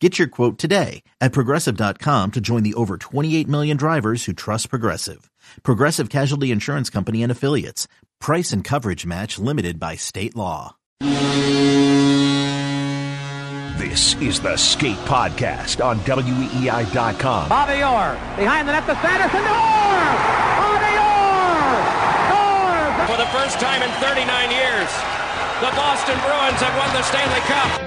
Get your quote today at progressive.com to join the over 28 million drivers who trust Progressive. Progressive Casualty Insurance Company and Affiliates. Price and coverage match limited by state law. This is the Skate Podcast on WEEI.com. Bobby Orr behind the net to Sanderson. Orr! Bobby Orr! Scores! For the first time in 39 years, the Boston Bruins have won the Stanley Cup.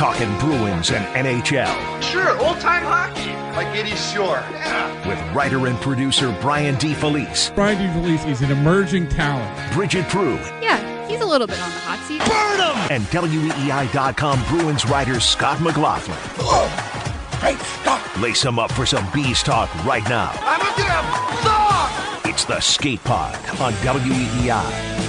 Talking Bruins and NHL. Sure, old time hockey, like Eddie Shore. Yeah. With writer and producer Brian DeFelice. Brian DeFelice is an emerging talent. Bridgette Proulx. Yeah, he's a little bit on the hot seat. Burn him! And WEEI.com Bruins writer Scott McLaughlin. Oh, hey, Scott. Lace him up for some bees talk right now. I'm gonna get a It's the Skate Pod on WEEI.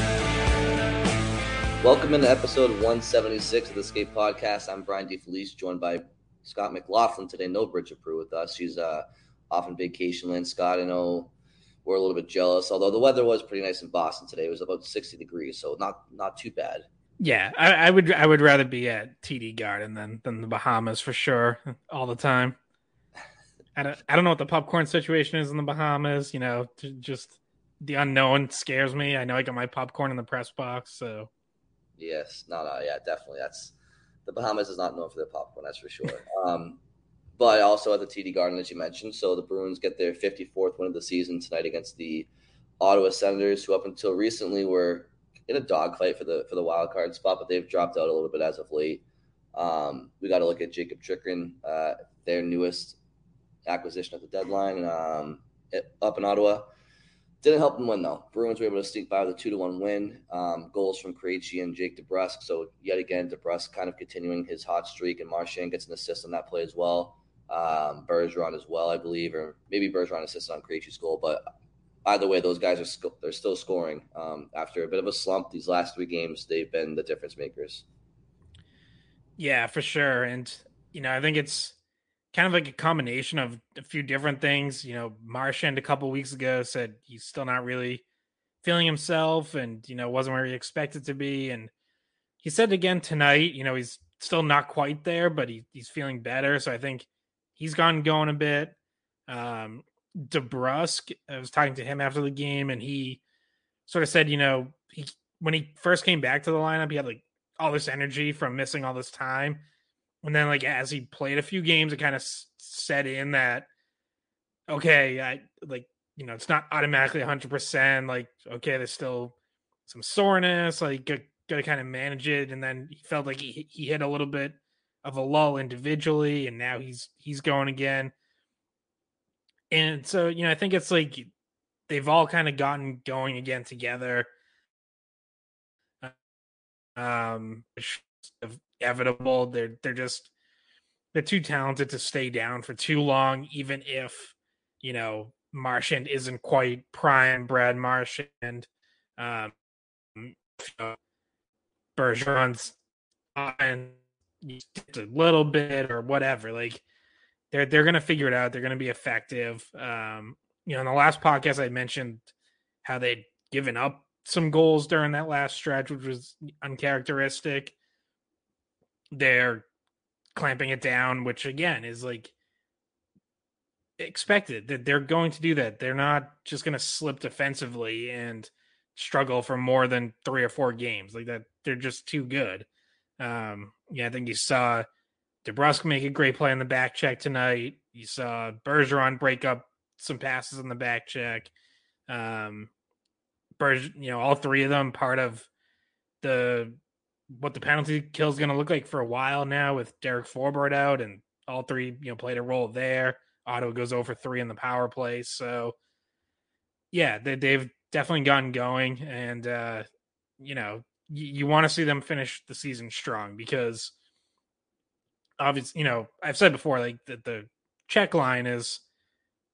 Welcome into episode 176 of the Skate Podcast. I'm Brian DeFelice, joined by Scott McLaughlin today. No Bridgette Proulx with us. She's uh, off on vacation land. Scott, I know we're a little bit jealous, although the weather was pretty nice in Boston today. It was about 60 degrees, so not not too bad. Yeah, I, I would I would rather be at TD Garden than than the Bahamas for sure all the time. I don't I don't know what the popcorn situation is in the Bahamas. You know, just the unknown scares me. I know I got my popcorn in the press box, so Yes, no, no, yeah, definitely. That's the Bahamas is not known for their popcorn, that's for sure. um, but also at the TD Garden, as you mentioned. So the Bruins get their 54th win of the season tonight against the Ottawa Senators, who up until recently were in a dogfight for the for the wild card spot, but they've dropped out a little bit as of late. Um, we got to look at Jakob Chychrun, uh, their newest acquisition at the deadline, um, up in Ottawa. Didn't help them win though. Bruins were able to sneak by with a two to one win. Um, goals from Krejci and Jake DeBrusk. So yet again, DeBrusk kind of continuing his hot streak, and Marchand gets an assist on that play as well. Um, Bergeron as well, I believe, or maybe Bergeron assisted on Krejci's goal. But either way, those guys are sc- they're still scoring um, after a bit of a slump. These last three games, they've been the difference makers. Yeah, for sure, and you know, I think it's kind of like a combination of a few different things. You know, Marchand a couple weeks ago said he's still not really feeling himself and, you know, wasn't where he expected to be. And he said again tonight, you know, he's still not quite there, but he, he's feeling better. So I think he's gone going a bit. Um, DeBrusk, I was talking to him after the game and he sort of said, you know, he, when he first came back to the lineup, he had like all this energy from missing all this time and then like as he played a few games, it kind of set in that okay, I like you know it's not automatically 100. percent Like okay, there's still some soreness. Like got, got to kind of manage it. And then he felt like he he hit a little bit of a lull individually, and now he's he's going again. And so you know, I think it's like they've all kind of gotten going again together. Um, inevitable. They're they're just they're too talented to stay down for too long, even if you know Marchand isn't quite prime Brad Marchand. Um, Bergeron's on a little bit or whatever. Like they're they're gonna figure it out. They're gonna be effective. Um, you know, in the last podcast I mentioned how they'd given up some goals during that last stretch, which was uncharacteristic. They're clamping it down, which again is like expected that they're going to do that. They're not just going to slip defensively and struggle for more than three or four games like that. They're just too good. Um, yeah, I think you saw DeBrusk make a great play in the back check tonight. You saw Bergeron break up some passes in the back check. Um, Berge, you know, all three of them part of the what the penalty kill is going to look like for a while now with Derek Forbort out, and all three, you know, played a role there. Ottawa goes over three in the power play, so yeah, they, they've definitely gotten going, and uh, you know, you, you want to see them finish the season strong because obviously, you know, I've said before, like that the check line is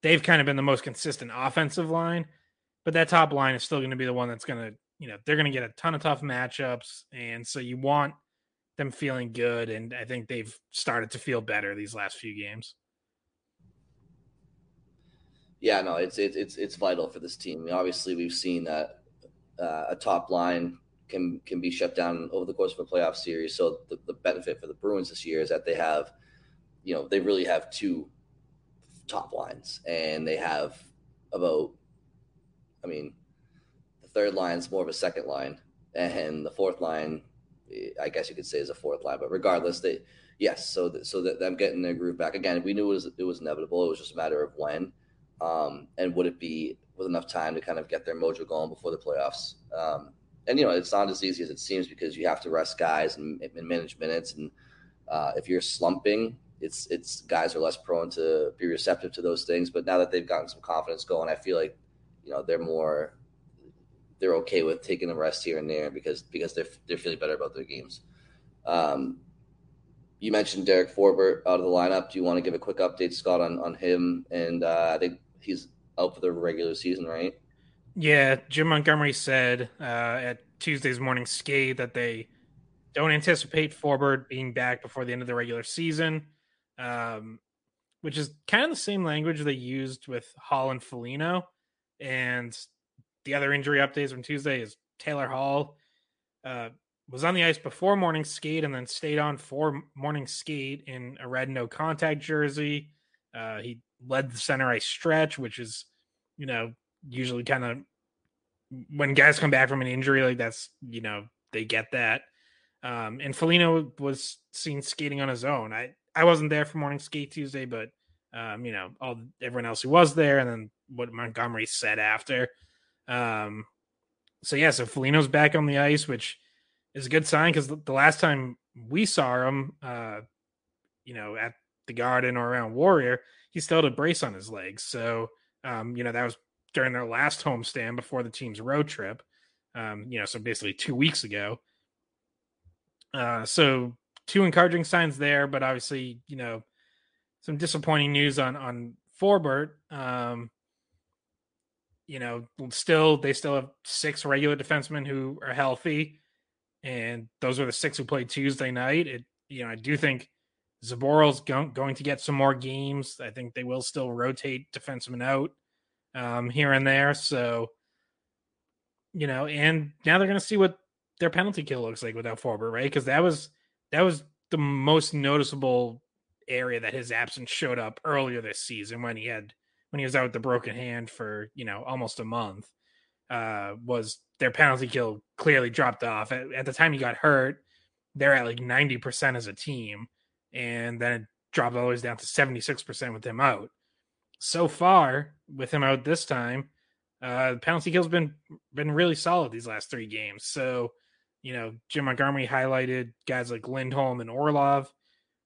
they've kind of been the most consistent offensive line, but that top line is still going to be the one that's going to, you know, they're going to get a ton of tough matchups, and so you want them feeling good, and I think they've started to feel better these last few games. Yeah, no, it's it's it's it's vital for this team. I mean, obviously, we've seen that uh, a top line can can be shut down over the course of a playoff series. So the, the benefit for the Bruins this year is that they have, you know, they really have two top lines, and they have about, I mean, third line is more of a second line, and the fourth line, I guess you could say is a fourth line. But regardless, they yes, so that, so that them getting their groove back again, we knew it was it was inevitable. It was just a matter of when, um, and would it be with enough time to kind of get their mojo going before the playoffs. Um, and you know it's not as easy as it seems because you have to rest guys and, and manage minutes and uh, if you're slumping it's it's guys are less prone to be receptive to those things but now that they've gotten some confidence going i feel like you know they're more they're okay with taking a rest here and there because because they're they're feeling better about their games um, you mentioned Derek Forbort out of the lineup. Do you want to give a quick update, Scott, on, on him? And uh, I think he's out for the regular season, right? Yeah, Jim Montgomery said uh, at Tuesday's morning skate that they don't anticipate Forbort being back before the end of the regular season, um, which is kind of the same language they used with Hall and Foligno. And the other injury updates from Tuesday is Taylor Hall uh, was on the ice before morning skate and then stayed on for morning skate in a red no contact jersey. Uh, he led the center ice stretch, which is, you know, usually kind of when guys come back from an injury like that's you know they get that. Um, and Foligno was seen skating on his own. I I wasn't there for morning skate Tuesday, but um, you know all everyone else who was there, and then what Montgomery said after. Um, so yeah, so Foligno's back on the ice, which is a good sign because the, last time we saw him, uh, you know, at the Garden or around Warrior, he still had a brace on his legs. So um, you know that was during their last homestand before the team's road trip. Um, you know, so basically two weeks ago. Uh, so two encouraging signs there, but obviously, you know, some disappointing news on on Forbort. Um, you know, still they still have six regular defensemen who are healthy, and those are the six who played Tuesday night. It, you know, I do think Zboril's go- going to get some more games. I think they will still rotate defensemen out um, here and there. So, you know, and now they're going to see what their penalty kill looks like without Forbort, right? Because that was that was the most noticeable area that his absence showed up earlier this season when he had when he was out with the broken hand for you know almost a month. Uh, was their penalty kill clearly dropped off at, at the time he got hurt? They're at like ninety percent as a team, and then it dropped all the way down to seventy six percent with him out so far with him out this time, uh, the penalty kill's been been really solid these last three games. So, you know, Jim Montgomery highlighted guys like Lindholm and Orlov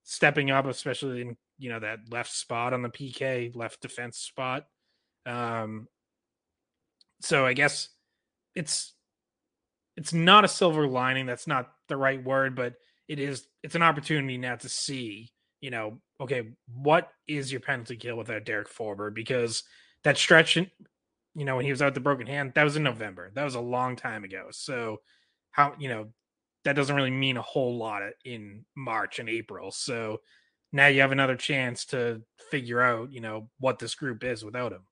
stepping up, especially in you know that left spot on the PK, left defense spot. Um, so I guess it's it's not a silver lining. That's not the right word, but it is. It's an opportunity now to see you know, okay, what is your penalty kill without Derek Forbort? Because that stretch, you know, when he was out the broken hand, that was in November. That was a long time ago. So, how, you know, that doesn't really mean a whole lot in March and April. So now you have another chance to figure out, you know, what this group is without him.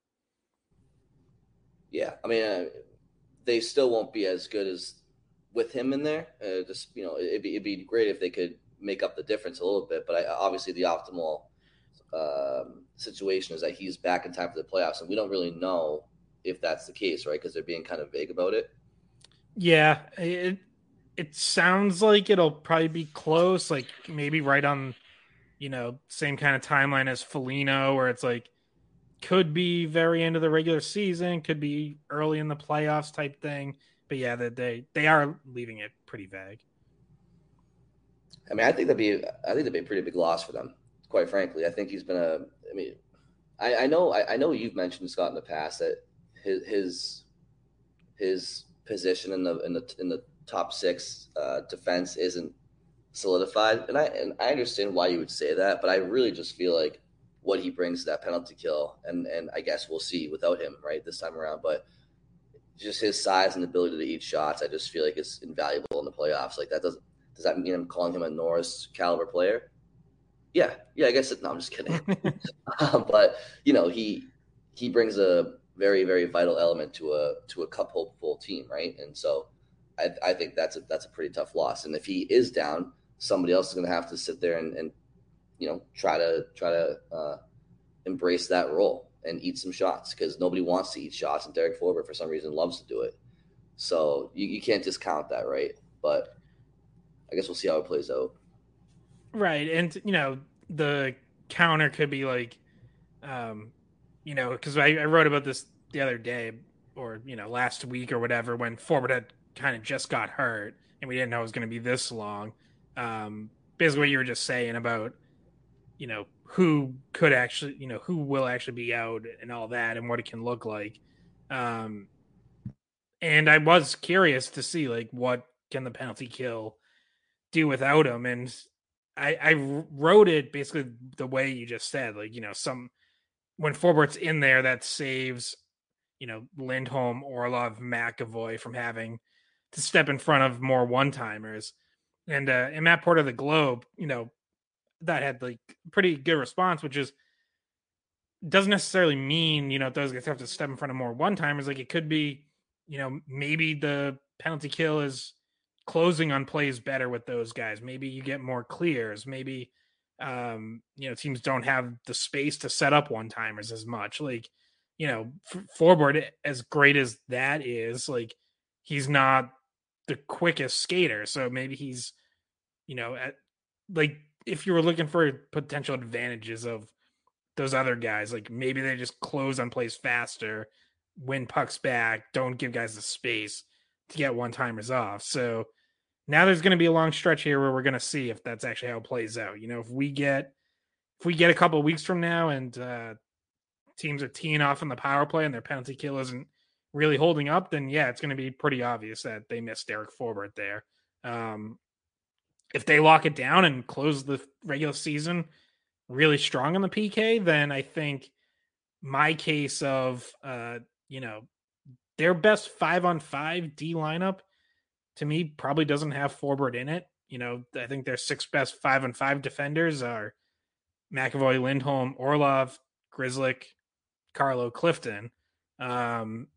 Yeah. I mean, uh, they still won't be as good as with him in there. Uh, just you know, it'd be it'd be great if they could make up the difference a little bit. But I, obviously, the optimal um, situation is that he's back in time for the playoffs, and we don't really know if that's the case, right? Because they're being kind of vague about it. Yeah, it it sounds like it'll probably be close, like maybe right on, you know, same kind of timeline as Foligno, where it's like could be very end of the regular season, could be early in the playoffs type thing. But yeah, they they, they are leaving it pretty vague. I mean, I think that'd be I think that'd be a pretty big loss for them. Quite frankly, I think he's been a. I mean, I, I know I, I know you've mentioned Scott in the past that his his his position in the in the in the top six uh, defense isn't solidified, and I and I understand why you would say that, but I really just feel like what he brings to that penalty kill, and and I guess we'll see without him right this time around, but just his size and ability to eat shots, I just feel like it's invaluable in the playoffs. Like that doesn't does that mean I'm calling him a Norris caliber player? Yeah, yeah, I guess. It, no, I'm just kidding. Um, but you know, he he brings a very very vital element to a to a cup hopeful team, right? And so I, I think that's a that's a pretty tough loss. And if he is down, somebody else is going to have to sit there and, and you know try to try to uh, embrace that role and eat some shots because nobody wants to eat shots, and Derek Forbort for some reason loves to do it. So you, you can't discount that, right? But I guess we'll see how it plays out. Right, and you know the counter could be like, um, you know, because I, I wrote about this the other day or you know last week or whatever when Forbort had kind of just got hurt and we didn't know it was going to be this long. Um, basically, what you were just saying about you know who could actually you know who will actually be out and all that and what it can look like. Um, and I was curious to see like what can the penalty kill do without him and I, I wrote it basically the way you just said like you know some when Forbort's in there that saves you know Lindholm, Orlov, McAvoy from having to step in front of more one timers. And uh, and Matt Porter, the Globe, you know, that had like pretty good response, which is doesn't necessarily mean you know those guys have to step in front of more one timers. Like it could be, you know, maybe the penalty kill is closing on plays better with those guys. Maybe you get more clears. Maybe um, you know teams don't have the space to set up one timers as much. Like you know, Forbort as great as that is, like he's not the quickest skater. So maybe he's, you know, at like if you were looking for potential advantages of those other guys, like maybe they just close on plays faster, win pucks back, don't give guys the space to get one timers off. So now there's going to be a long stretch here where we're going to see if that's actually how it plays out. You know, if we get if we get a couple weeks from now and uh, teams are teeing off on the power play and their penalty kill isn't really holding up, then yeah, it's going to be pretty obvious that they missed Derek Forbort there. Um, if they lock it down and close the regular season really strong on the PK, then I think my case of uh, you know their best five on five D lineup to me probably doesn't have Forbort in it. You know, I think their six best five on five defenders are McAvoy, Lindholm, Orlov, Grzelcyk, Carlo Clifton. Um,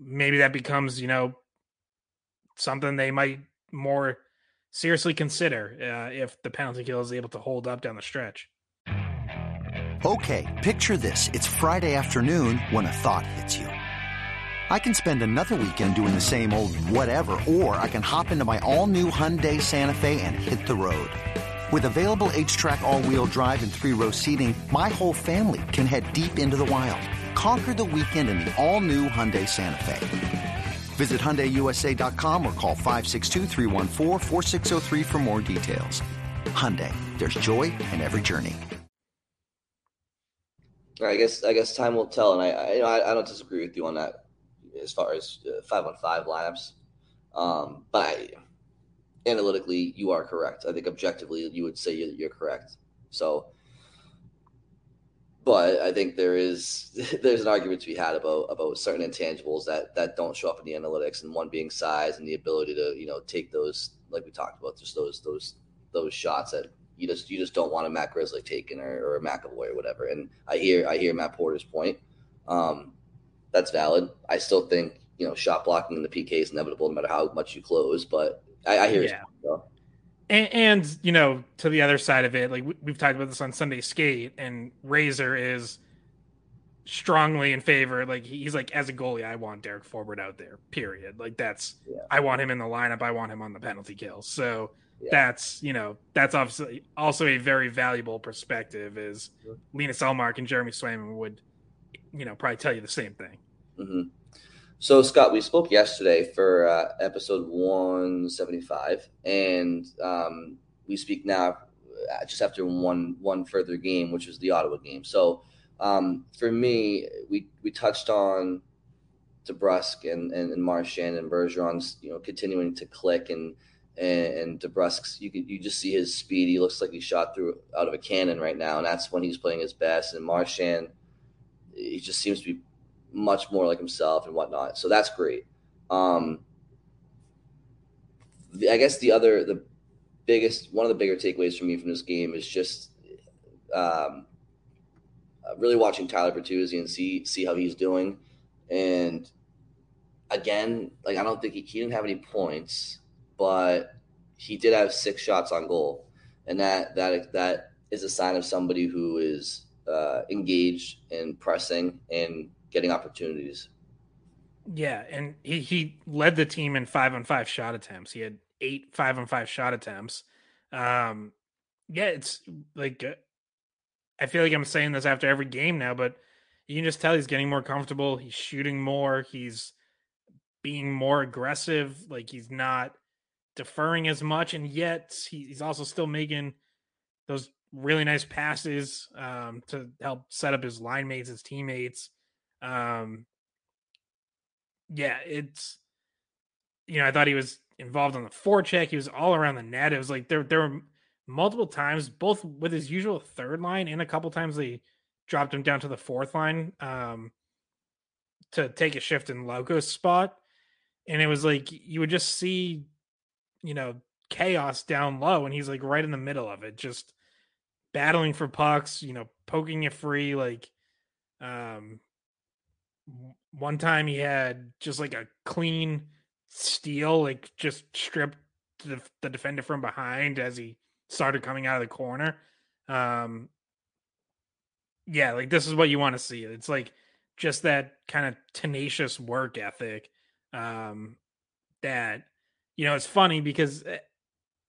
maybe that becomes, you know, something they might more seriously consider uh, if the penalty kill is able to hold up down the stretch. Okay, picture this. It's Friday afternoon when a thought hits you. I can spend another weekend doing the same old whatever, or I can hop into my all new Hyundai Santa Fe and hit the road. With available HTRAC, all wheel drive, and three row seating, my whole family can head deep into the wild. Conquer the weekend in the all new Hyundai Santa Fe. Visit HyundaiUSA.com or call 562 for more details. Hyundai, there's joy in every journey. I guess I guess time will tell, and I I, you know, I, I don't disagree with you on that as far as uh, five on five lineups. Um, but I, analytically, you are correct. I think objectively, you would say you're correct. So, but I think there is there's an argument to be had about about certain intangibles that that don't show up in the analytics, and one being size and the ability to you know take those like we talked about, just those those those shots that you just you just don't want a Matt Grzelcyk taken or, or a McAvoy or whatever. And I hear I hear Matt Porter's point. Um, that's valid. I still think you know, shot blocking in the PK is inevitable no matter how much you close. But I, I hear yeah. you. And, and, you know, to the other side of it, like we, we've talked about this on Sunday Skate, and Razor is strongly in favor. Like he's like, as a goalie, I want Derek Forbort out there. Period. Like that's yeah. I want him in the lineup. I want him on the penalty kill. So yeah. that's you know that's obviously also a very valuable perspective. Is Linus Ullmark and Jeremy Swayman would you know probably tell you the same thing. Mm-hmm. So, Scott, we spoke yesterday for uh, episode 175, and um, we speak now uh, just after one one further game, which is the Ottawa game. So, um, for me, we we touched on DeBrusk and, and, and Marchand and Bergeron's, you know, continuing to click and and, and DeBrusk's, you could you just see his speed. He looks like he shot through out of a cannon right now, and that's when he's playing his best. And Marchand, he just seems to be much more like himself and whatnot. So that's great. Um, the, I guess the other, the biggest, one of the bigger takeaways for me from this game is just um, uh, really watching Tyler Bertuzzi and see see how he's doing. And again, like I don't think he, he didn't have any points, but he did have six shots on goal, and that that that is a sign of somebody who is uh, engaged and pressing and getting opportunities. Yeah, and he, he led the team in five on five shot attempts. He had eight five on five shot attempts. Um, yeah, it's like uh, I feel like I'm saying this after every game now, but you can just tell he's getting more comfortable. He's shooting more. He's being more aggressive. Like he's not deferring as much, and yet he's also still making those really nice passes um, to help set up his line mates, his teammates. Um, yeah, it's you know I thought he was involved on the forecheck. He was all around the net. It was like there there were multiple times, both with his usual third line and a couple times they dropped him down to the fourth line um, to take a shift in Lauko's spot, and it was like you would just see, you know, chaos down low, and he's like right in the middle of it, just battling for pucks, you know, poking it free, like um one time he had just like a clean steal, like just stripped the, the defender from behind as he started coming out of the corner. Um, yeah, like this is what you want to see. It's like just that kind of tenacious work ethic. Um, that you know, it's funny because eh,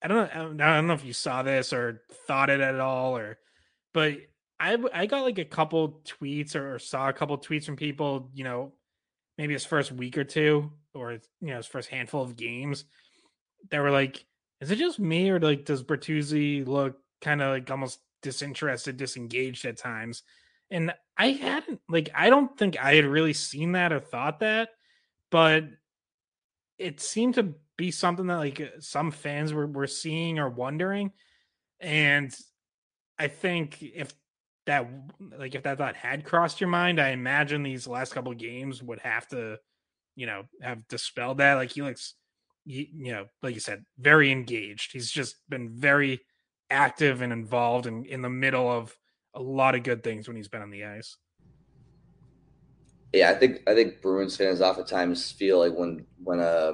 I don't know. I don't know if you saw this or thought it at all, or but I I got like a couple tweets or, or saw a couple tweets from people, you know, maybe his first week or two, or you know, his first handful of games, that were like, "Is it just me, or like does Bertuzzi look kind of like almost disinterested, disengaged at times?" And I hadn't like I don't think I had really seen that or thought that, but it seemed to be something that like some fans were were seeing or wondering, and I think if that like if that thought had crossed your mind, I imagine these last couple games would have to, you know, have dispelled that. Like he looks, he, you know, like you said, very engaged. He's just been very active and involved and in, in the middle of a lot of good things when he's been on the ice. Yeah, I think I think Bruins fans oftentimes feel like when when a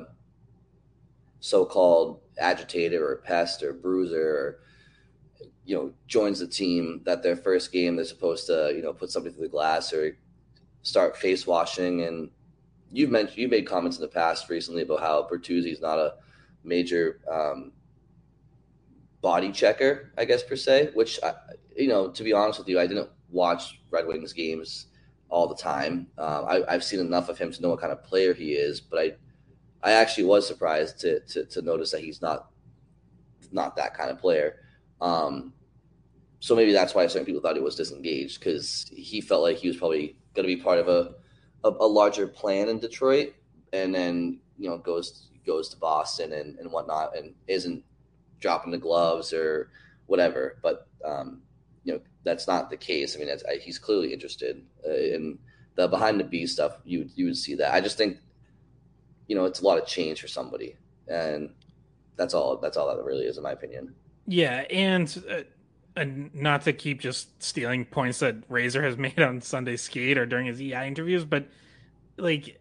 so-called agitator or pest or bruiser or you know joins the team that their first game they're supposed to you know put something through the glass or start face washing. And you've mentioned you made comments in the past recently about how Bertuzzi is not a major um, body checker I guess per se which I, you know to be honest with you I didn't watch Red Wings games all the time. Uh, I, have seen enough of him to know what kind of player he is but I I actually was surprised to, to, to notice that he's not not that kind of player um, so maybe that's why certain people thought he was disengaged because he felt like he was probably going to be part of a, a, a larger plan in Detroit, and then you know goes goes to Boston and, and whatnot, and isn't dropping the gloves or whatever. But um, you know that's not the case. I mean, I, he's clearly interested uh, in the behind the B stuff. You you would see that. I just think you know it's a lot of change for somebody, and that's all. That's all that really is, in my opinion. Yeah, and uh, and not to keep just stealing points that Razor has made on Sunday Skate or during his EI interviews, but like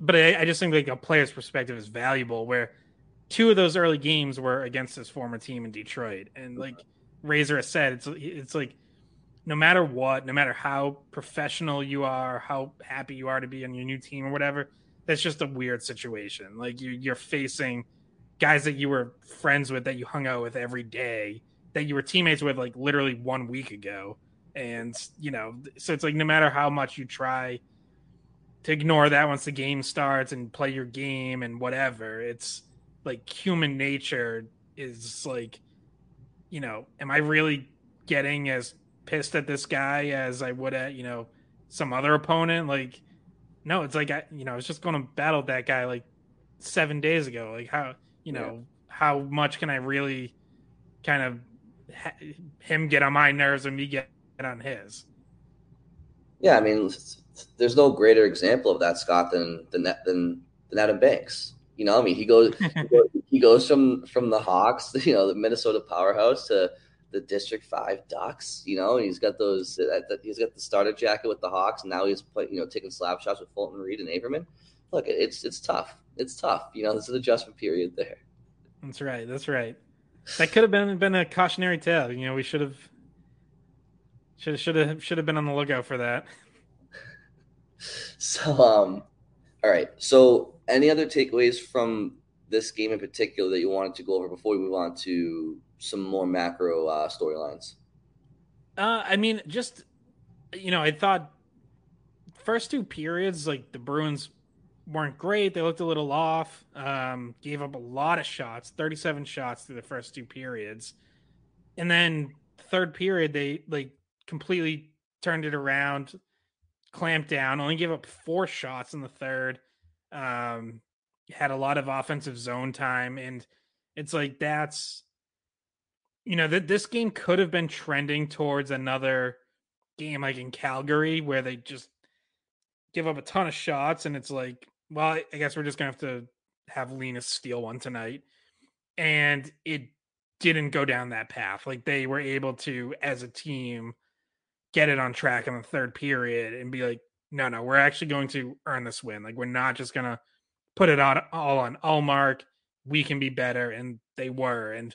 but I, I just think like a player's perspective is valuable. Where two of those early games were against his former team in Detroit, and like Razor has said, it's it's like no matter what, no matter how professional you are, how happy you are to be on your new team or whatever, that's just a weird situation. Like you, you're facing guys that you were friends with, that you hung out with every day, that you were teammates with like literally one week ago, and you know, so it's like no matter how much you try to ignore that once the game starts and play your game and whatever, it's like human nature is like, you know, am I really getting as pissed at this guy as I would at you know some other opponent. Like, no, it's like I you know I was just going to battle that guy like seven days ago. Like how you know yeah. how much can I really kind of ha- him get on my nerves and me get on his? Yeah, I mean, there's no greater example of that, Scott, than than than, than Adam Banks. You know, I mean, he goes he goes, from from the Hawks, you know, the Minnesota powerhouse, to the District Five Ducks. You know, and he's got those. He's got the starter jacket with the Hawks, and now he's play, you know taking slap shots with Fulton Reed and Averman. Look, it's it's tough. It's tough. You know, there's an adjustment period there. That's right. That's right. That could have been been a cautionary tale. You know, we should have should should have should have been on the lookout for that. So, um, all right. So, any other takeaways from this game in particular that you wanted to go over before we move on to some more macro uh, storylines? Uh, I mean, just you know, I thought first two periods like the Bruins weren't great. They looked a little off. Um, gave up a lot of shots, thirty-seven shots through the first two periods, and then third period they like completely turned it around, clamped down. Only gave up four shots in the third. Um, had a lot of offensive zone time, and it's like that's you know that this game could have been trending towards another game like in Calgary where they just give up a ton of shots and it's like well I guess we're just gonna have to have Lena steal one tonight and it didn't go down that path like they were able to as a team get it on track in the third period and be like no no we're actually going to earn this win like we're not just gonna put it on all on Ullmark we can be better and they were and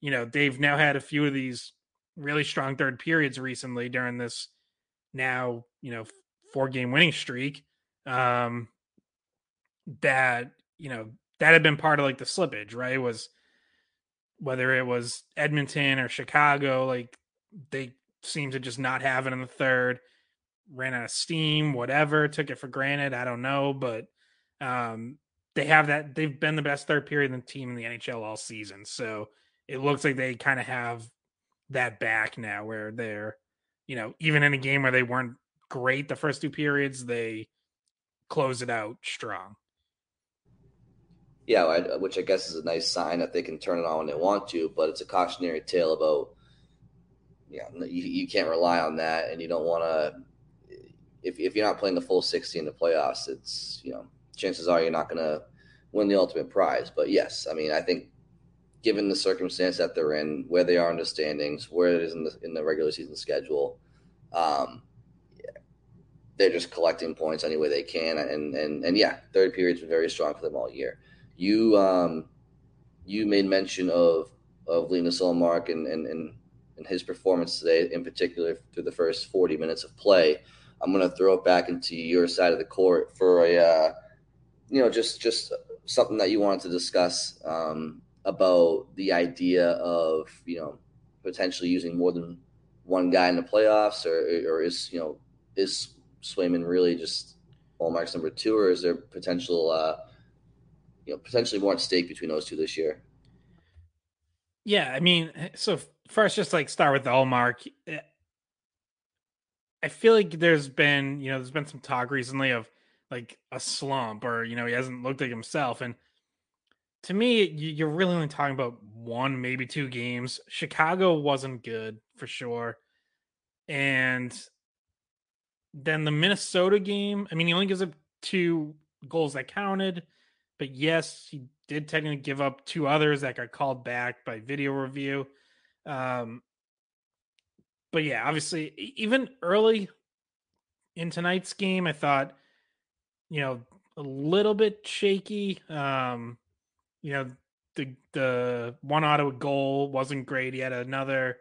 you know, they've now had a few of these really strong third periods recently during this now, you know, four game winning streak. Um, that, you know, that had been part of like the slippage, right? Was whether it was Edmonton or Chicago, like they seemed to just not have it in the third, ran out of steam, whatever, took it for granted. I don't know, but um, they have that. They've been the best third period in the team in the NHL all season. So it looks like they kind of have that back now where they're, you know, even in a game where they weren't great the first two periods, they close it out strong. Yeah, which I guess is a nice sign that they can turn it on when they want to, but it's a cautionary tale about, yeah, you, you can't rely on that, and you don't want to. If, if you're not playing the full 60 in the playoffs, it's, you know, chances are you're not going to win the ultimate prize. But yes, I mean, I think given the circumstance that they're in, where they are in the standings, where it is in the in the regular season schedule, um, they're just collecting points any way they can, and and and yeah, third period's been very strong for them all year. You um, you made mention of of Linus Ullmark and and and and his performance today, in particular through the first forty minutes of play. I'm going to throw it back into your side of the court for a, uh, you know, just just something that you wanted to discuss um, about the idea of you know potentially using more than one guy in the playoffs, or or is you know is Swayman really just Ullmark's number two, or is there potential uh, you know potentially more at stake between those two this year? Yeah, I mean, so first, just like start with the Ullmark. Eh, I feel like there's been you know there's been some talk recently of like a slump, or you know he hasn't looked like himself, and to me, you're really only talking about one, maybe two games. Chicago wasn't good for sure. And then the Minnesota game, I mean, he only gives up two goals that counted. But yes, he did technically give up two others that got called back by video review. Um, but yeah, obviously, even early in tonight's game, I thought, you know, a little bit shaky. Um, you know, the the one Ottawa goal wasn't great. He had another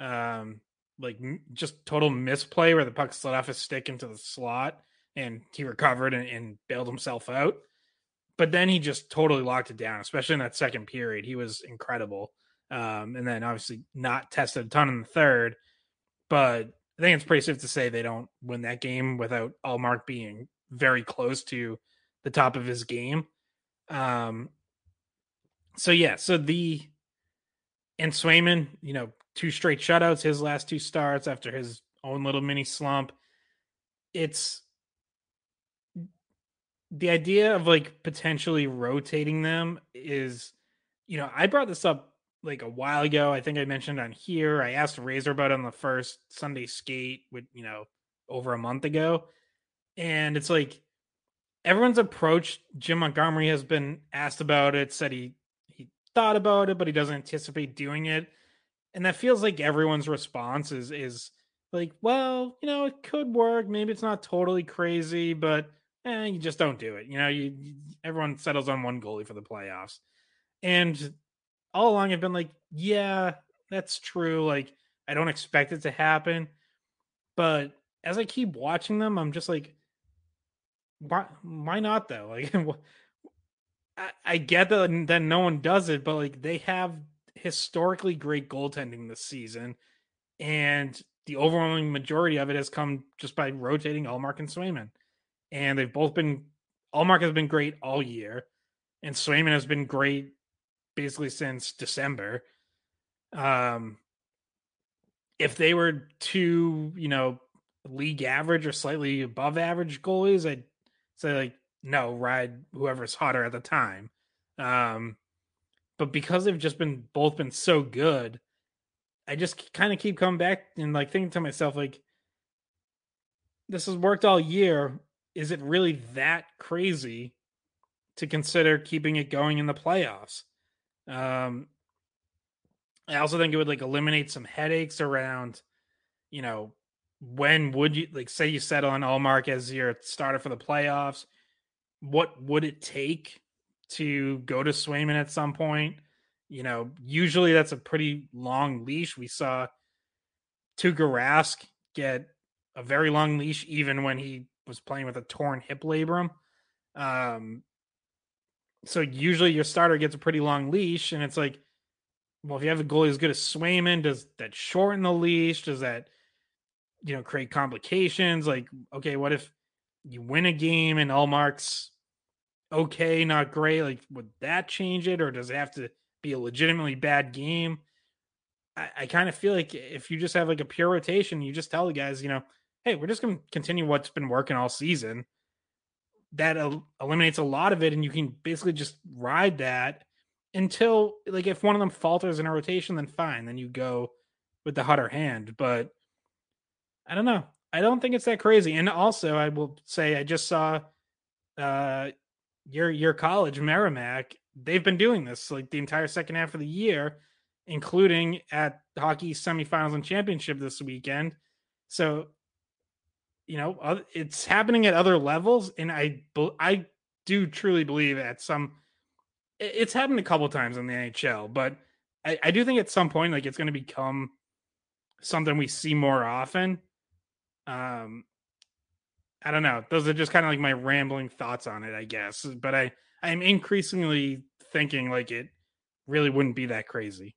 um like just total misplay where the puck slid off his stick into the slot and he recovered and, and bailed himself out. But then he just totally locked it down, especially in that second period. He was incredible. Um, and then obviously not tested a ton in the third. But I think it's pretty safe to say they don't win that game without Ullmark being very close to the top of his game. Um, so yeah, so the and Swayman, you know, two straight shutouts, his last two starts after his own little mini slump. It's the idea of like potentially rotating them is, you know, I brought this up like a while ago. I think I mentioned on here. I asked Razor about on the first Sunday skate with, you know, over a month ago. And it's like everyone's approach Jim Montgomery has been asked about it, said he he thought about it, but he doesn't anticipate doing it. And that feels like everyone's response is is like, well, you know, it could work. Maybe it's not totally crazy, but eh, you just don't do it. You know, you, you everyone settles on one goalie for the playoffs. And all along I've been like, yeah, that's true. Like I don't expect it to happen. But as I keep watching them, I'm just like, why why not though? Like I, get that that no one does it, but like they have historically great goaltending this season, and the overwhelming majority of it has come just by rotating Ullmark and Swayman. And they've both been Ullmark has been great all year, and Swayman has been great basically since December. Um if they were two, you know, league average or slightly above average goalies, I'd say like no, ride whoever's hotter at the time. Um, but because they've just been both been so good, I just kind of keep coming back and like thinking to myself like, this has worked all year. Is it really that crazy to consider keeping it going in the playoffs? Um, I also think it would like eliminate some headaches around, you know, when would you like say you settle on Ullmark as your starter for the playoffs? What would it take to go to Swayman at some point? You know, usually that's a pretty long leash. We saw Tuukka Rask get a very long leash even when he was playing with a torn hip labrum. Um, so usually your starter gets a pretty long leash, and it's like, well, if you have a goalie as good as Swayman, does that shorten the leash? Does that you know create complications like okay what if you win a game and Ullmark's okay not great like would that change it or does it have to be a legitimately bad game i, I kind of feel like if you just have like a pure rotation you just tell the guys you know hey we're just going to continue what's been working all season that el- eliminates a lot of it and you can basically just ride that until like if one of them falters in a rotation then fine then you go with the hotter hand but I don't know. I don't think it's that crazy. And also, I will say I just saw uh your your college Merrimack. They've been doing this like the entire second half of the year, including at hockey semifinals and championship this weekend. So, you know, it's happening at other levels, and I I do truly believe at some it's happened a couple times in the NHL, but I, I do think at some point like it's going to become something we see more often. Um i don't know those are just kind of like my rambling thoughts on it i guess but i i'm increasingly thinking like it really wouldn't be that crazy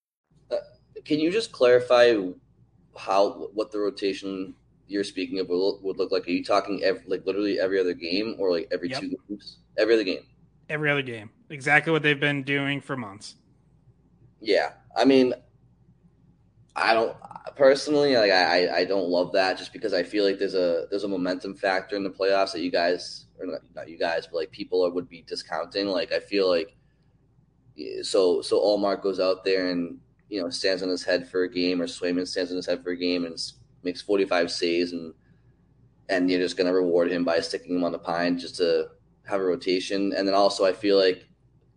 Can you just clarify how what the rotation you're speaking of would, would look like? Are you talking every, like literally every other game or like every yep. two games? Every other game. Every other game. Exactly what they've been doing for months. Yeah, I mean, I don't personally like I I don't love that just because I feel like there's a there's a momentum factor in the playoffs that you guys or not, not you guys, but like people would be discounting. Like I feel like so so Ullmark goes out there and you know stands on his head for a game, or Swayman stands on his head for a game and makes 45 saves, and and you're just gonna reward him by sticking him on the pine just to have a rotation. And then also I feel like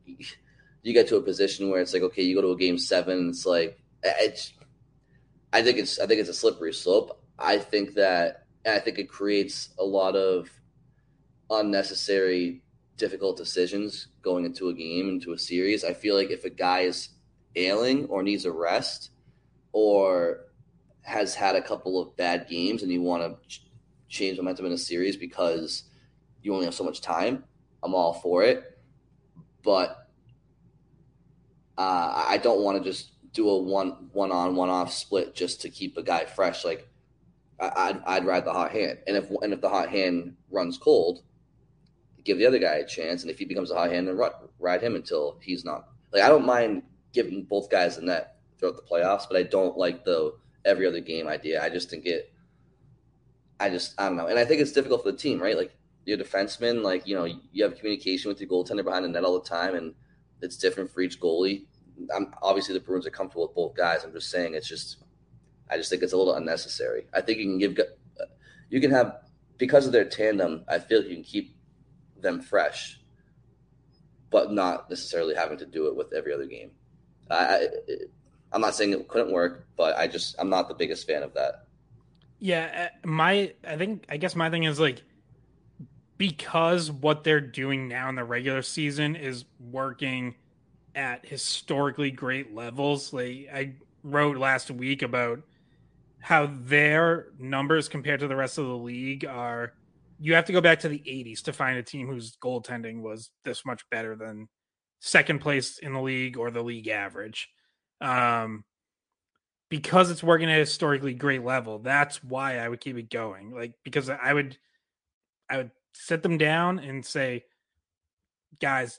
you get to a position where it's like okay, you go to a game seven, it's like it's. I think it's I think it's a slippery slope. I think that I think it creates a lot of unnecessary difficult decisions going into a game, into a series. I feel like if a guy is ailing or needs a rest or has had a couple of bad games and you want to ch- change momentum in a series because you only have so much time, I'm all for it. But uh, I don't want to just do a one one on one off split just to keep a guy fresh. Like I'd I'd ride the hot hand, and if and if the hot hand runs cold, give the other guy a chance, and if he becomes a hot hand, then ride him until he's not. Like I don't mind giving both guys the net throughout the playoffs, but I don't like the every other game idea. I just think it. I just I don't know, and I think it's difficult for the team, right? Like your defenseman, like you know, you have communication with your goaltender behind the net all the time, and it's different for each goalie. I'm obviously the Bruins are comfortable with both guys. I'm just saying it's just, I just think it's a little unnecessary. I think you can give, you can have because of their tandem. I feel you can keep them fresh, but not necessarily having to do it with every other game. I, I'm not saying it couldn't work, but I just I'm not the biggest fan of that. Yeah, uh, my I think I guess my thing is like because what they're doing now in the regular season is working at historically great levels. Like I wrote last week about how their numbers compared to the rest of the league are you have to go back to the 80s to find a team whose goaltending was this much better than second place in the league or the league average. Um, because it's working at a historically great level, that's why I would keep it going. Like because I would I would sit them down and say, guys,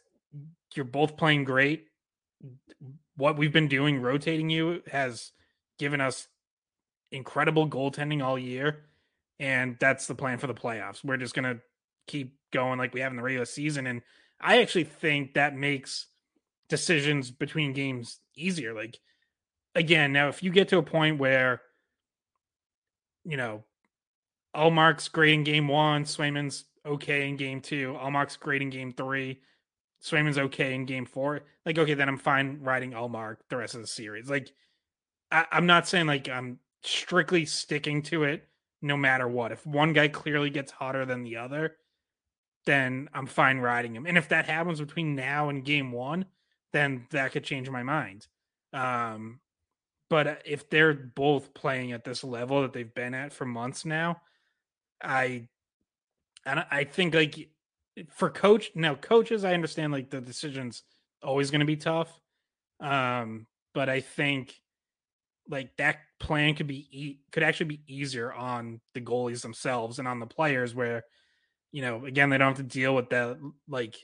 you're both playing great. What we've been doing, rotating you, has given us incredible goaltending all year. And that's the plan for the playoffs. We're just to keep going like we have in the regular season. And I actually think that makes decisions between games easier. Like, again, now if you get to a point where, you know, Ullmark's great in game one, Swayman's okay in game two, Ullmark's great in game three, Swayman's okay in game four. Like, okay, then I'm fine riding Ullmark the rest of the series. Like, I, I'm not saying like I'm strictly sticking to it no matter what. If one guy clearly gets hotter than the other, then I'm fine riding him. And if that happens between now and game one, then that could change my mind. Um, but uh, if they're both playing at this level that they've been at for months now, I and I think like for coach now coaches, I understand like the decision's always going to be tough. Um, but I think like that plan could be e- could actually be easier on the goalies themselves and on the players where you know again they don't have to deal with that like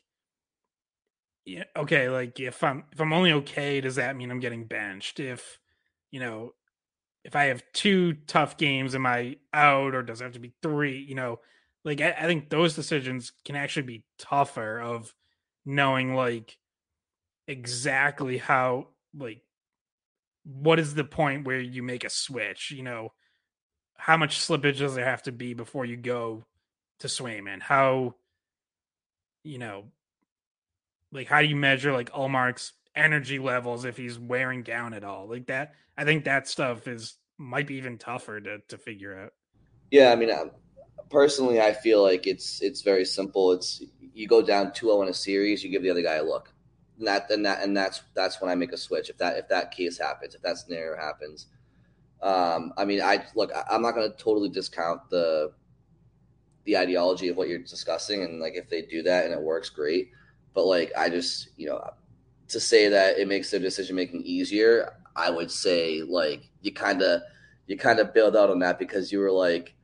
yeah, okay like if i'm if i'm only okay does that mean i'm getting benched if you know if i have two tough games am i out or does it have to be three you know like I, I think those decisions can actually be tougher of knowing like exactly how like what is the point where you make a switch? You know, how much slippage does there have to be before you go to Swayman? How, you know, like how do you measure like Ullmark's energy levels if he's wearing down at all? Like that, I think that stuff is might be even tougher to to figure out. Yeah, I mean, um, personally, I feel like it's it's very simple. It's you go down 2-0 in a series, you give the other guy a look and that and that and that's that's when I make a switch. If that if that case happens, if that scenario happens, um, I mean, I look. I, I'm not going to totally discount the the ideology of what you're discussing, and like if they do that and it works, great. But like, I just you know, to say that it makes their decision making easier, I would say like you kind of you kind of bailed out on that because you were like.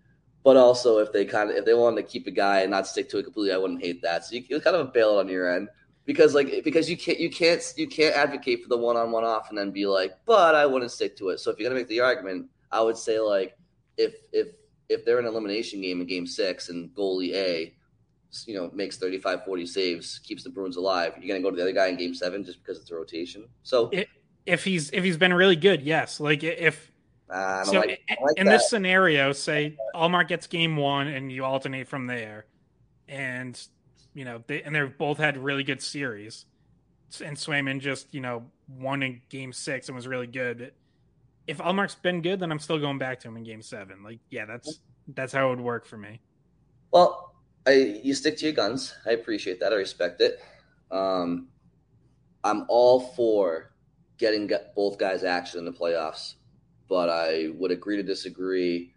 But also, if they kind of if they wanted to keep a guy and not stick to it completely, I wouldn't hate that. So you, you kind of bail on your end because like because you can't you can't you can't advocate for the one on one off and then be like, but I wouldn't stick to it. So if you're gonna make the argument, I would say like if if if they're in an elimination game in game six and goalie A you know, makes 35, 40 saves, keeps the Bruins alive, you're going to go to the other guy in game seven just because it's a rotation. So if he's if he's been really good, yes. Like if uh, so like, like in that. this scenario, say Ullmark gets game one and you alternate from there, and you know they and they've both had really good series, and Swayman just you know won in game six and was really good. If Ullmark's been good, then I'm still going back to him in game seven. Like yeah, that's that's how it would work for me. Well, I you stick to your guns. I appreciate that. I respect it. Um, I'm all for getting both guys action in the playoffs, but I would agree to disagree.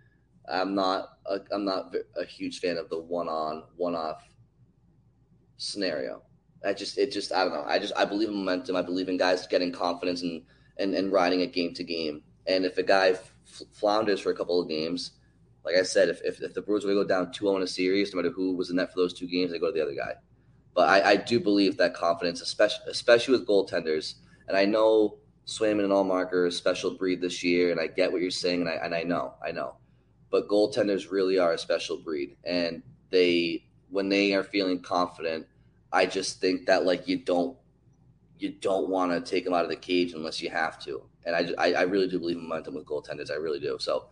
I'm not a, I'm not a huge fan of the one on one off scenario. I just it just I don't know. I just I believe in momentum. I believe in guys getting confidence and and, and riding it game to game. And if a guy flounders for a couple of games, like I said, if, if, if the Bruins were to go down 2 0 in a series, no matter who was in net for those two games, they go to the other guy. But I, I do believe that confidence, especially especially with goaltenders, and I know Swayman and Ullmark are a special breed this year, and I get what you're saying, and I and I know, I know. But goaltenders really are a special breed, and they when they are feeling confident, I just think that like you don't you don't want to take them out of the cage unless you have to, and I, I, I really do believe in momentum with goaltenders, I really do. So.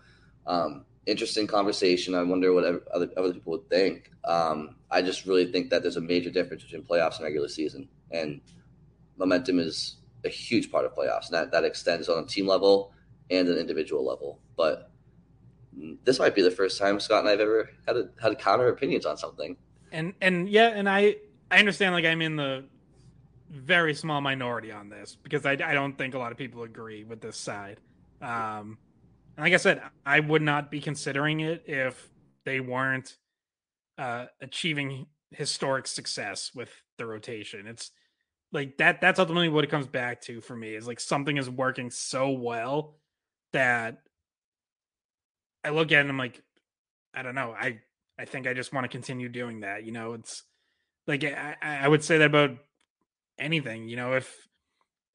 Um, interesting conversation. I wonder what other, other people would think. Um, I just really think that there's a major difference between playoffs and regular season, and momentum is a huge part of playoffs, and that, that extends on a team level and an individual level. But this might be the first time Scott and I've ever had a, had counter opinions on something. and and yeah, and I I understand like I'm in the very small minority on this because I I don't think a lot of people agree with this side. Um, and like I said, I would not be considering it if they weren't uh, achieving historic success with the rotation. It's like that. That's ultimately what it comes back to for me. Is like something is working so well that I look at it and I'm like, I don't know. I I think I just want to continue doing that. You know, it's like I, I I would say that about anything. You know, if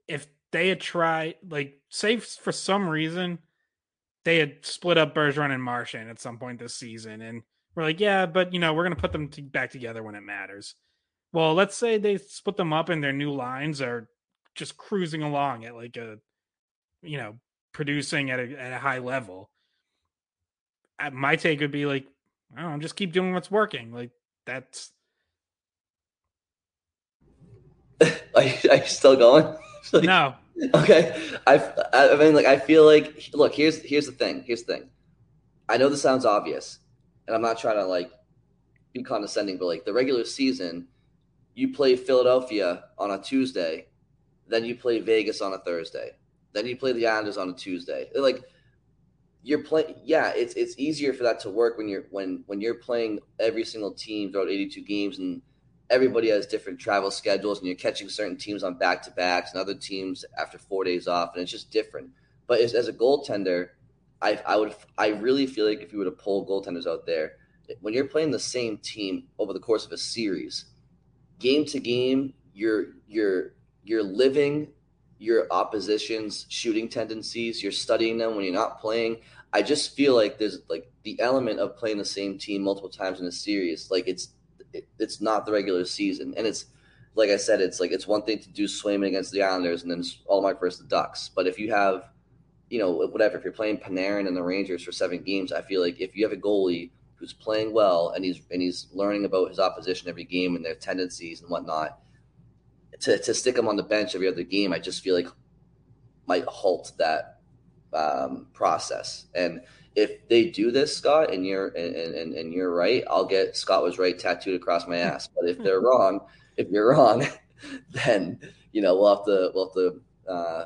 if they had tried, like, say for some reason they had split up Bergeron and Marchand at some point this season, and we're like, yeah, but you know, we're gonna put them to, back together when it matters. Well, let's say they split them up and their new lines are just cruising along at like a, you know, producing at a, at a high level. Uh, My take would be like, I don't know, just keep doing what's working. Like that's Are you, are you still going? Like, no, Okay, I, I mean, like, I feel like, look, here's here's the thing. Here's the thing. I know this sounds obvious, and I'm not trying to like be condescending, but like the regular season, you play Philadelphia on a Tuesday, then you play Vegas on a Thursday, then you play the Islanders on a Tuesday. Like you're playing, yeah, it's it's easier for that to work when you're when when you're playing every single team throughout 82 games and everybody has different travel schedules and you're catching certain teams on back to backs and other teams after four days off and it's just different. But as, as a goaltender, I I would I really feel like if you were to pull goaltenders out there, when you're playing the same team over the course of a series, game to game, you're you're you're living your opposition's shooting tendencies. You're studying them when you're not playing. I just feel like there's like the element of playing the same team multiple times in a series. Like it's it, it's not the regular season, and it's like I said, it's like it's one thing to do Swayman against the Islanders and then Ullmark versus the Ducks, but if you have, you know, whatever, if you're playing Panarin and the Rangers for seven games, I feel like if you have a goalie who's playing well and he's and he's learning about his opposition every game and their tendencies and whatnot, to to stick him on the bench every other game, I just feel like might halt that um, process. And if they do this, Scott, and you're and, and, and you're right, I'll get Scott was right tattooed across my ass. But if they're wrong, if you're wrong, then you know we'll have to we'll have to uh,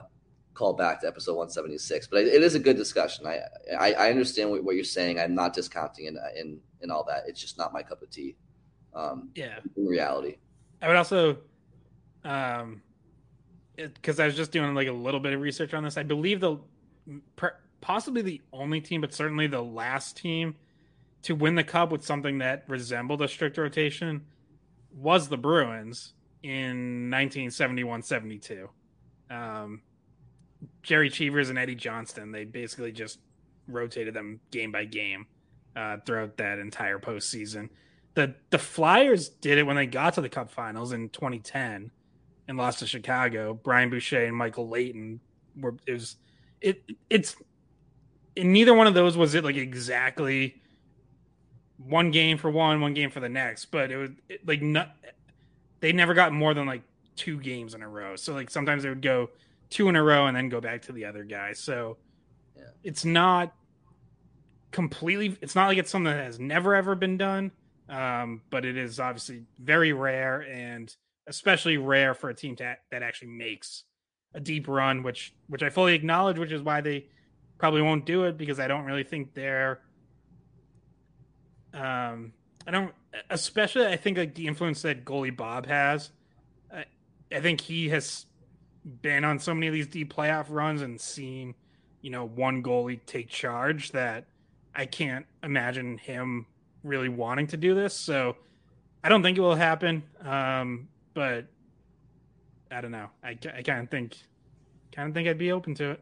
call back to episode 176. But it is a good discussion. I I, I understand what, what you're saying. I'm not discounting in in in all that. It's just not my cup of tea. Um, yeah. in reality. I would also, um, because I was just doing like a little bit of research on this. I believe the per, possibly the only team, but certainly the last team to win the cup with something that resembled a strict rotation was the Bruins in 1971-72. Um, Jerry Cheevers and Eddie Johnston, they basically just rotated them game by game uh, throughout that entire postseason. the the Flyers did it when they got to the Cup Finals in 2010 and lost to Chicago. Brian Boucher and Michael Leighton were it was it it's in neither one of those was it like exactly one game for one, one game for the next, but it was it, like not they never got more than like two games in a row. So like sometimes they would go two in a row and then go back to the other guy. So yeah. it's not completely it's not like it's something that has never ever been done um, but it is obviously very rare and especially rare for a team to, that actually makes a deep run, which which I fully acknowledge, which is why they probably won't do it because I don't really think they're. Um, I don't, especially I think like the influence that goalie Bob has. I, I think he has been on so many of these deep playoff runs and seen, you know, one goalie take charge that I can't imagine him really wanting to do this. So I don't think it will happen. Um, but I don't know. I, I kind of think, kind of think I'd be open to it.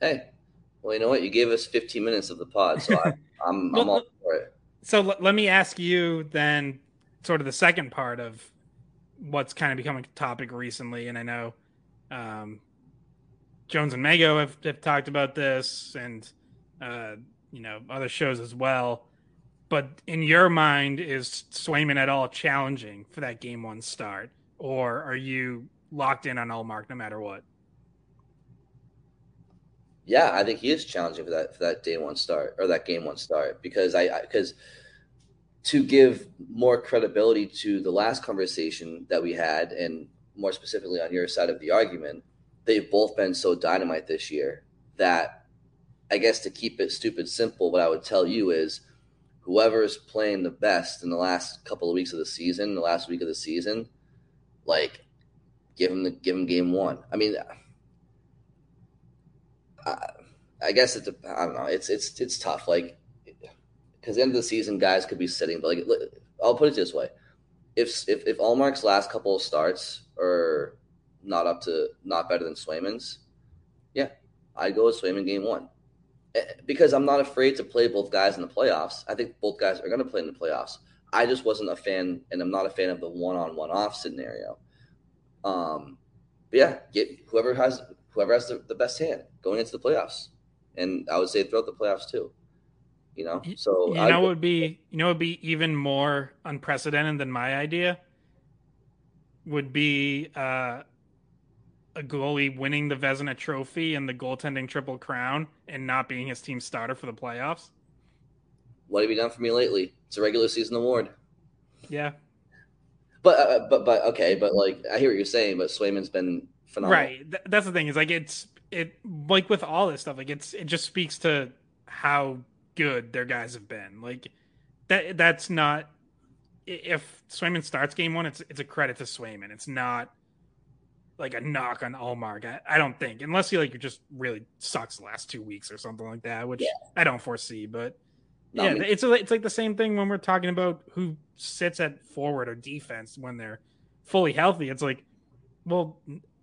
Hey, well, you know what? You gave us 15 minutes of the pod, so I, am well, I'm all for it. So l- let me ask you then, sort of the second part of what's kind of becoming a topic recently, and I know um, Jones and Mego have, have talked about this, and uh, you know other shows as well. But in your mind, is Swayman at all challenging for that game one start, or are you locked in on Ullmark no matter what? Yeah, I think he is challenging for that for that day one start or that game one start because I because to give more credibility to the last conversation that we had and more specifically on your side of the argument, they've both been so dynamite this year that I guess to keep it stupid simple, what I would tell you is whoever is playing the best in the last couple of weeks of the season, the last week of the season, like give him the give him game one. I mean, I, I guess it's I don't know. It's it's it's tough. Like because end of the season, guys could be sitting, but like I'll put it this way: if if if Ullmark's last couple of starts are not up to not better than Swayman's, yeah, I'd go with Swayman game one because I'm not afraid to play both guys in the playoffs. I think both guys are going to play in the playoffs. I just wasn't a fan, and I'm not a fan of the one-on-one off scenario. Um, but yeah, get whoever has whoever has the, the best hand going into the playoffs, and I would say throughout the playoffs too. You know, so you know, it would be you know, would be even more unprecedented than my idea. Would be uh, a goalie winning the Vezina Trophy and the goaltending triple crown and not being his team starter for the playoffs? What have you done for me lately? It's a regular season award. Yeah, but uh, but but okay, but like I hear what you're saying, but Swayman's been phenomenal. Right, Th- that's the thing. Is like it's it like with all this stuff, like it's it just speaks to how good their guys have been. Like that that's not if Swayman starts game one, it's it's a credit to Swayman. It's not like a knock on Ullmark. I, I, don't think, unless he like just really sucks the last two weeks or something like that, which yeah. I don't foresee. But yeah, it's a, it's like the same thing when we're talking about who sits at forward or defense when they're fully healthy. It's like, well,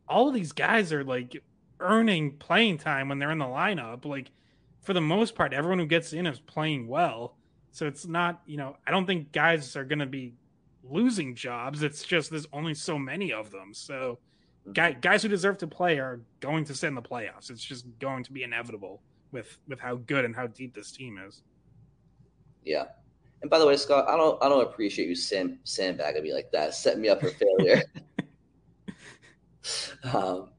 all of these guys are like earning playing time when they're in the lineup. Like for the most part, everyone who gets in is playing well. So it's not, you know, I don't think guys are going to be losing jobs. It's just there's only so many of them. So mm-hmm. guy, guys who deserve to play are going to sit in the playoffs. It's just going to be inevitable with with how good and how deep this team is. Yeah. And by the way, Scott, I don't I don't appreciate you sand sandbagging me like that, setting me up for failure. um,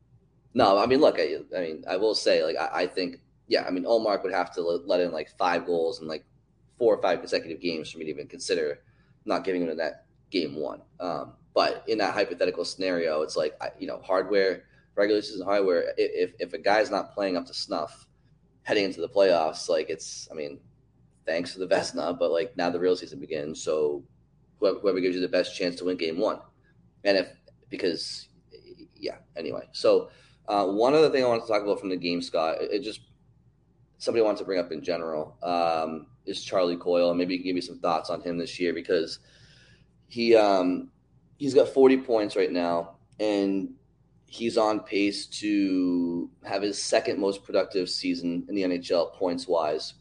no, I mean, look, I, I mean, I will say, like, I, I, think, yeah, I mean, Ullmark would have to let in like five goals in like four or five consecutive games for me to even consider not giving him that game one. Um, but in that hypothetical scenario, it's like you know, hardware, regular season hardware. If if a guy's not playing up to snuff heading into the playoffs, like it's, I mean, thanks for the Vezina, but like now the real season begins. So whoever, whoever gives you the best chance to win game one, and if because yeah, anyway. So uh, one other thing I want to talk about from the game, Scott, it, it just somebody wants to bring up in general um, is Charlie Coyle, and maybe you can give me some thoughts on him this year because he um, he's got 40 points right now, and he's on pace to have his second most productive season in the NHL points wise.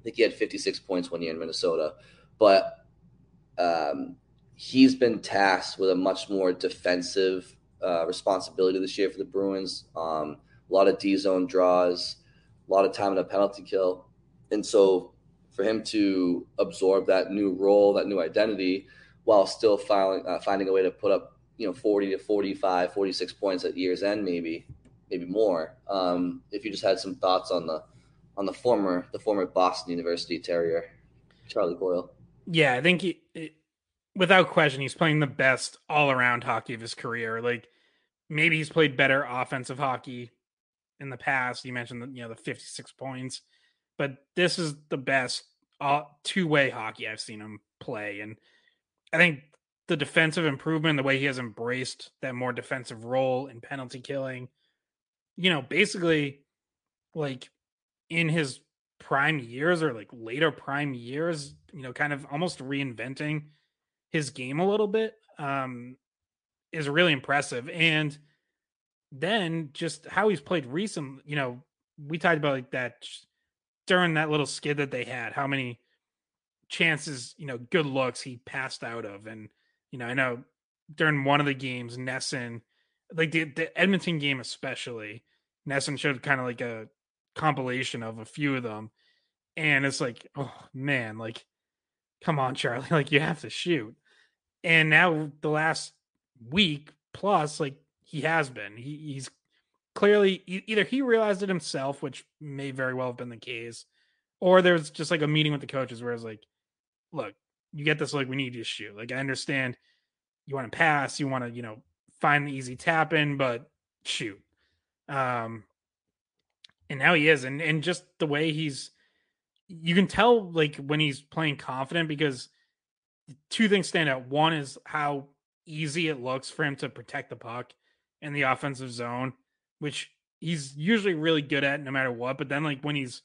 I think he had 56 points one year in Minnesota, but um, he's been tasked with a much more defensive uh, responsibility this year for the Bruins. Um, a lot of D zone draws, a lot of time in a penalty kill. And so for him to absorb that new role, that new identity, while still filing, uh, finding a way to put up, you know, 40 to 45, 46 points at year's end, maybe, maybe more. Um, if you just had some thoughts on the, on the former, the former Boston University Terrier, Charlie Coyle. Yeah, I think he, without question, he's playing the best all around hockey of his career. Like maybe he's played better offensive hockey in the past. You mentioned the, you know the 56 points, but this is the best uh, two way hockey I've seen him play, and I think the defensive improvement, the way he has embraced that more defensive role in penalty killing, you know, basically like in his prime years or like later prime years, you know, kind of almost reinventing his game a little bit um, is really impressive. And then just how he's played recently, you know, we talked about like that during that little skid that they had, how many chances, you know, good looks he passed out of. And, you know, I know during one of the games, NESN, like the, the Edmonton game especially, NESN showed kind of like a compilation of a few of them. And it's like, oh man, like, come on, Charlie, like you have to shoot. And now the last week plus, like he has been, he, he's clearly either he realized it himself, which may very well have been the case, or there's just like a meeting with the coaches where it's like, look, you get this, like we need you to shoot. Like I understand you want to pass, you want to, you know, find the easy tap in, but shoot. Um, and now he is, and and just the way he's, you can tell like when he's playing confident because two things stand out. One is how easy it looks for him to protect the puck in the offensive zone, which he's usually really good at no matter what. But then, like, when he's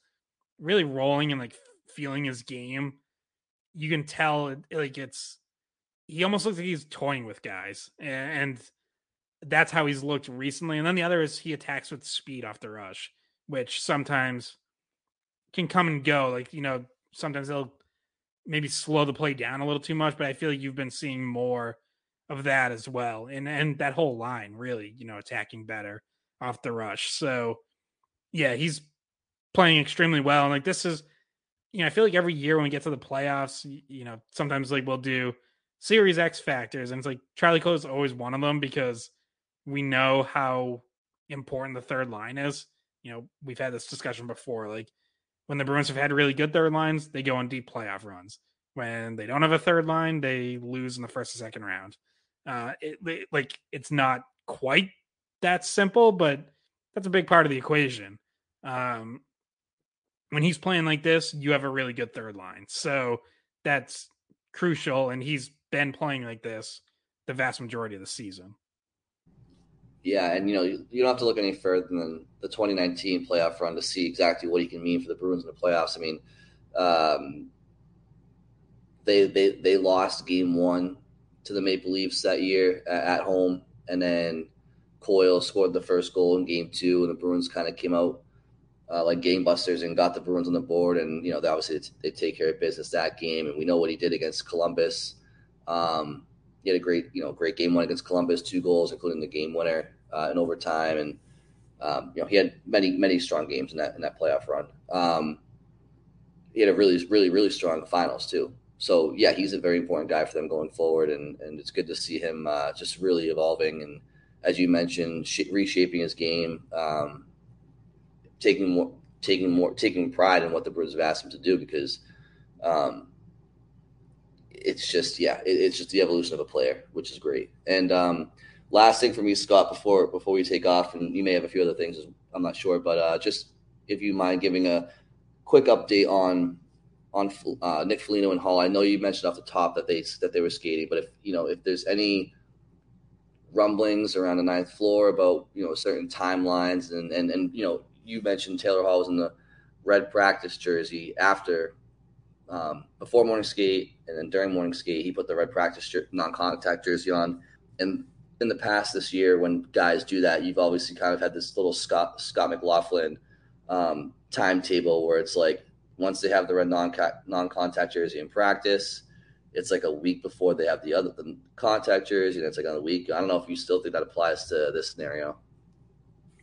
really rolling and like feeling his game, you can tell it, like it's he almost looks like he's toying with guys, and that's how he's looked recently. And then the other is he attacks with speed off the rush, which sometimes can come and go. Like you know, sometimes they'll maybe slow the play down a little too much, but I feel like you've been seeing more of that as well. And and that whole line really, you know, attacking better off the rush. So yeah, he's playing extremely well. And like this is you know, I feel like every year when we get to the playoffs, you know, sometimes like we'll do series X factors and it's like Charlie Coyle is always one of them because we know how important the third line is. You know, we've had this discussion before. Like when the Bruins have had really good third lines, they go on deep playoff runs. When they don't have a third line, they lose in the first or second round. Uh, it, it, like it's not quite that simple, but that's a big part of the equation. Um, when he's playing like this, you have a really good third line, so that's crucial. And he's been playing like this the vast majority of the season. Yeah, and you know you, you don't have to look any further than the 2019 playoff run to see exactly what he can mean for the Bruins in the playoffs. I mean, um, they they they lost Game One to the Maple Leafs that year at home, and then Coyle scored the first goal in Game Two, and the Bruins kind of came out uh, like gamebusters and got the Bruins on the board. And you know, they obviously they take care of business that game, and we know what he did against Columbus. Um, he had a great, you know, great game one against Columbus, two goals, including the game winner uh, in overtime, and um, you know he had many many strong games in that in that playoff run. Um, he had a really really really strong finals too. So yeah, he's a very important guy for them going forward, and and it's good to see him uh, just really evolving and as you mentioned, sh- reshaping his game, um, taking more taking more taking pride in what the Bruins have asked him to do because. Um, it's just yeah, it, it's just the evolution of a player, which is great. And um, last thing for me, Scott, before before we take off, and you may have a few other things. I'm not sure, but uh, just if you mind giving a quick update on on uh, Nick Foligno and Hall. I know you mentioned off the top that they that they were skating, but if you know if there's any rumblings around the ninth floor about you know certain timelines and and and you know you mentioned Taylor Hall was in the red practice jersey after um, before morning skate and then during morning skate he put the red practice non-contact jersey on and in the past this year when guys do that, you've obviously kind of had this little Scott Scott McLaughlin um, timetable where it's like once they have the red non non contact jersey in practice, it's like a week before they have the other the contact jersey, and it's like on a week. I don't know if you still think that applies to this scenario.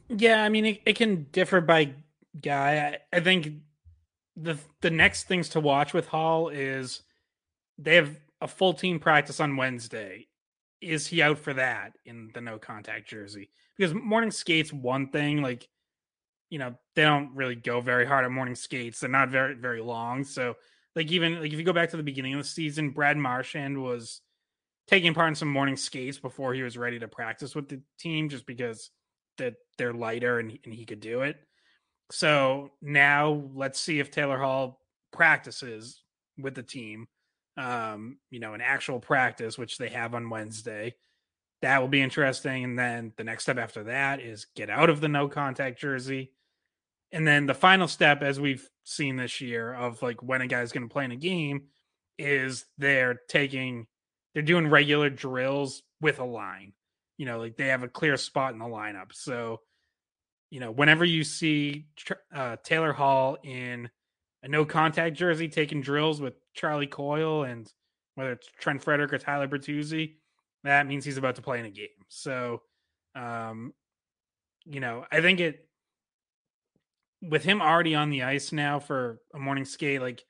Yeah, I mean, it, it can differ by guy. I, I think the the next things to watch with Hall is they have a full team practice on Wednesday. Is he out for that in the no contact jersey? Because morning skates one thing, like you know, they don't really go very hard at morning skates. They're not very very long. So like even like if you go back to the beginning of the season, Brad Marchand was taking part in some morning skates before he was ready to practice with the team, just because that they're lighter and and he could do it. So now let's see if Taylor Hall practices with the team. Um, you know, an actual practice, which they have on Wednesday. That will be interesting. And then the next step after that is get out of the no contact jersey. And then the final step, as we've seen this year, of like when a guy's going to play in a game, is they're taking, they're doing regular drills with a line. You know, like they have a clear spot in the lineup. So you know, whenever you see uh, Taylor Hall in a no contact jersey taking drills with Charlie Coyle and whether it's Trent Frederic or Tyler Bertuzzi, that means he's about to play in a game. So, um, you know, I think it with him already on the ice now for a morning skate, like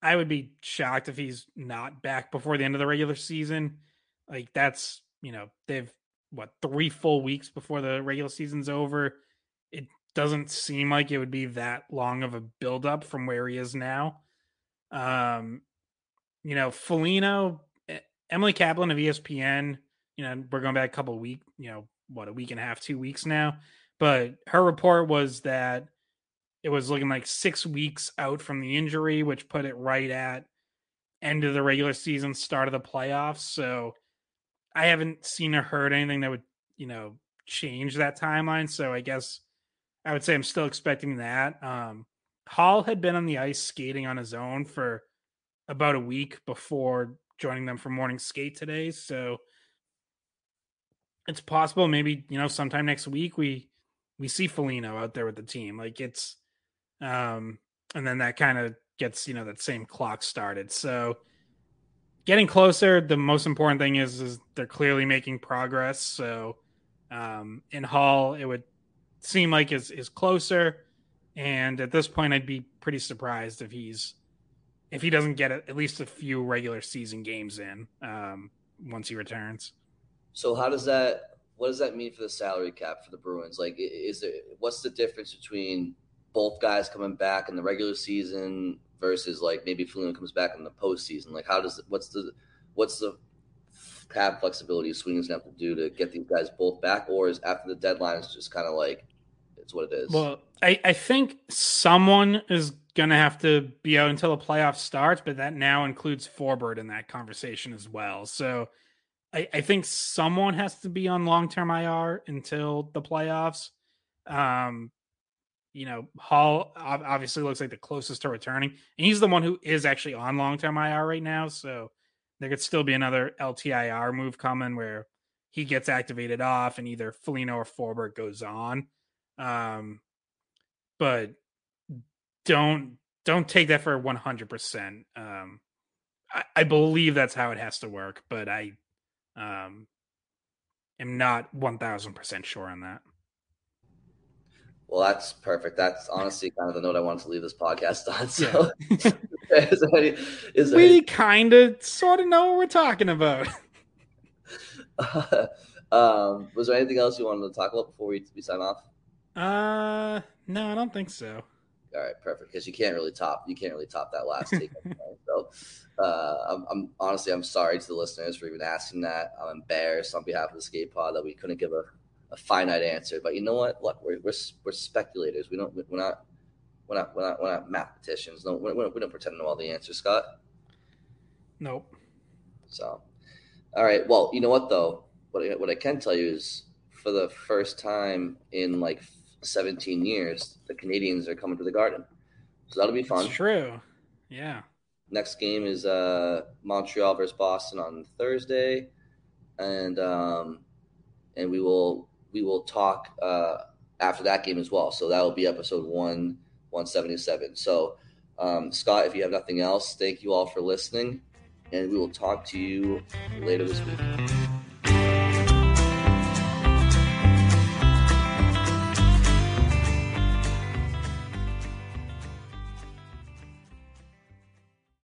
I would be shocked if he's not back before the end of the regular season. Like that's you know they've what three full weeks before the regular season's over doesn't seem like it would be that long of a buildup from where he is now. Um, you know, Foligno, Emily Kaplan of ESPN, you know, we're going back a couple weeks, you know, what, a week and a half, two weeks now. But her report was that it was looking like six weeks out from the injury, which put it right at end of the regular season, start of the playoffs. So I haven't seen or heard anything that would, you know, change that timeline. So I guess I would say I'm still expecting that. Um, Hall had been on the ice skating on his own for about a week before joining them for morning skate today. So it's possible maybe, you know, sometime next week we we see Foligno out there with the team. Like it's um and then that kind of gets, you know, that same clock started. So getting closer, the most important thing is is they're clearly making progress. So um in Hall it would seem like is is closer. And at this point, I'd be pretty surprised if he's if he doesn't get at least a few regular season games in um, once he returns. So how does that? What does that mean for the salary cap for the Bruins? Like, is there what's the difference between both guys coming back in the regular season versus like maybe Foligno comes back in the postseason? Like, how does what's the what's the cap flexibility Sweeney's gonna have to do to get these guys both back, or is after the deadline is just kind of like it's what it is. Well, I, I think someone is gonna have to be out until the playoff starts, but that now includes Forbort in that conversation as well. So I, I think someone has to be on long term IR until the playoffs. Um, you know, Hall obviously looks like the closest to returning, and he's the one who is actually on long term IR right now. So there could still be another LTIR move coming where he gets activated off, and either Foligno or Forbort goes on. Um, but don't don't take that for one hundred percent. Um, I, I believe that's how it has to work, but I um am not one thousand percent sure on that. Well, that's perfect. That's honestly kind of the note I wanted to leave this podcast on. So, yeah. is there any, is there we kind of sort of know what we're talking about. Uh, um, was there anything else you wanted to talk about before we, we sign off? Uh, no, I don't think so. All right, perfect. Because you can't really top you can't really top that last take. so, uh, I'm, I'm, honestly I'm sorry to the listeners for even asking that. I'm embarrassed on behalf of the skate pod that we couldn't give a, a finite answer. But you know what? Look, we're, we're, we're speculators. We don't we're not we're not we're not, we're not mathematicians. No, we don't, we don't pretend to know all the answers, Scott. Nope. So, all right. Well, you know what though? What I, what I can tell you is, for the first time in like 17 years, the Canadiens are coming to the Garden. So that'll be fun. True. Yeah. Next game is uh, Montreal versus Boston on Thursday, and um, and we will we will talk uh, after that game as well. So that will be episode one one seventy seven. So um, Scott, if you have nothing else, thank you all for listening, and we will talk to you later this week.